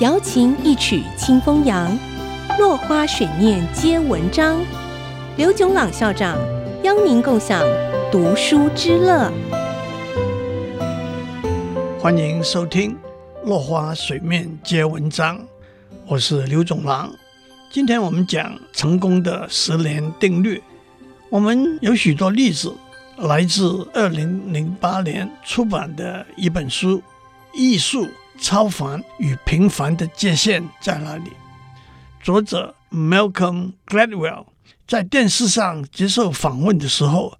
瑶琴一曲清风扬，落花水面皆文章。刘炯朗校长邀您共享读书之乐。欢迎收听《落花水面皆文章》，我是刘炯朗。今天我们讲成功的十年定律。我们有许多例子，来自二零零八年出版的一本书。艺术超凡与平凡的界限在哪里？作者 Malcolm Gladwell 在电视上接受访问的时候，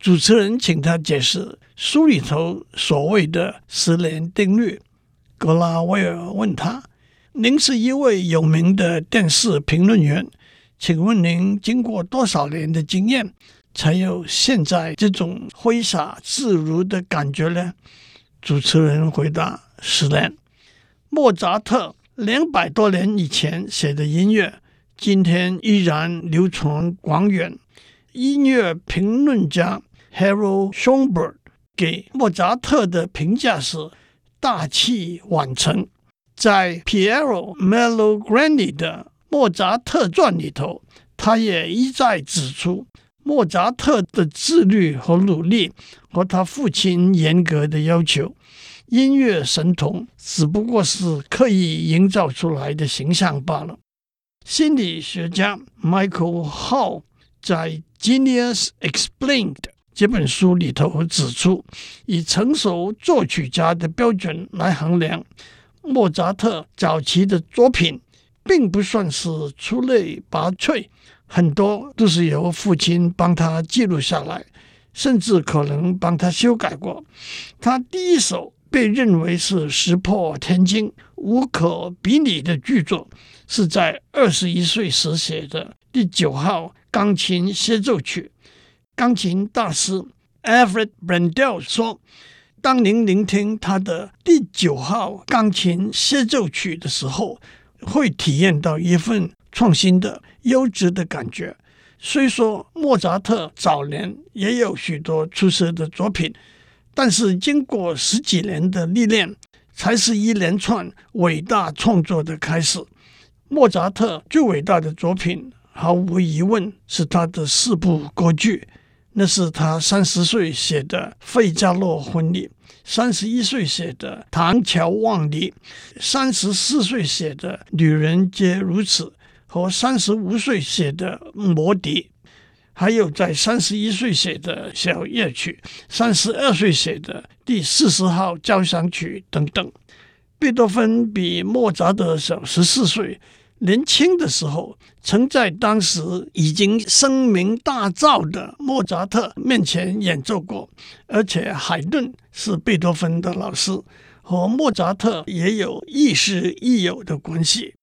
主持人请他解释书里头所谓的十年定律。格拉威尔问他：“您是一位有名的电视评论员，请问您经过多少年的经验，才有现在这种挥洒自如的感觉呢？”主持人回答：“十年。莫扎特两百多年以前写的音乐，今天依然流传广远。音乐评论家 Harold Schoenberg 给莫扎特的评价是大器晚成。在 Piero Malagrange 的《莫扎特传》里头，他也一再指出莫扎特的自律和努力。”和他父亲严格的要求，音乐神童只不过是刻意营造出来的形象罢了。心理学家 Michael Hall 在《Genius Explained》这本书里头指出，以成熟作曲家的标准来衡量，莫扎特早期的作品并不算是出类拔萃，很多都是由父亲帮他记录下来。甚至可能帮他修改过。他第一首被认为是石破天惊、无可比拟的巨作，是在二十一岁时写的第九号钢琴协奏曲。钢琴大师 Alfred Brendel 说：“当您聆听他的第九号钢琴协奏曲的时候，会体验到一份创新的、优质的感觉。”虽说莫扎特早年也有许多出色的作品，但是经过十几年的历练，才是一连串伟大创作的开始。莫扎特最伟大的作品，毫无疑问是他的四部歌剧，那是他三十岁写的《费加罗婚礼》，三十一岁写的《唐乔万尼》，三十四岁写的《女人皆如此》。和三十五岁写的《魔笛》，还有在三十一岁写的小夜曲，三十二岁写的第四十号交响曲等等。贝多芬比莫扎特小十四岁，年轻的时候曾在当时已经声名大噪的莫扎特面前演奏过，而且海顿是贝多芬的老师，和莫扎特也有亦师亦友的关系。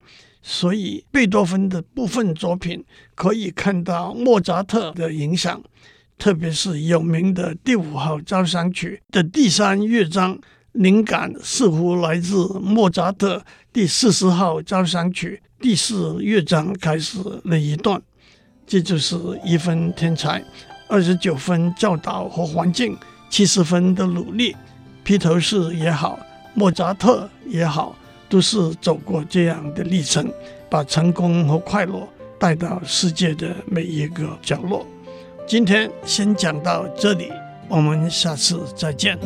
所以，贝多芬的部分作品可以看到莫扎特的影响，特别是有名的第五号交响曲的第三乐章，灵感似乎来自莫扎特第四十号交响曲第四乐章开始那一段。这就是一分天才，二十九分教导和环境，七十分的努力。披头士也好，莫扎特也好。都是走过这样的历程，把成功和快乐带到世界的每一个角落。今天先讲到这里，我们下次再见。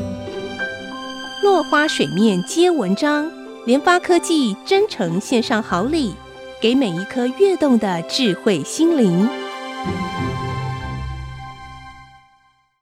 落花水面皆文章，联发科技真诚献上好礼，给每一颗跃动的智慧心灵。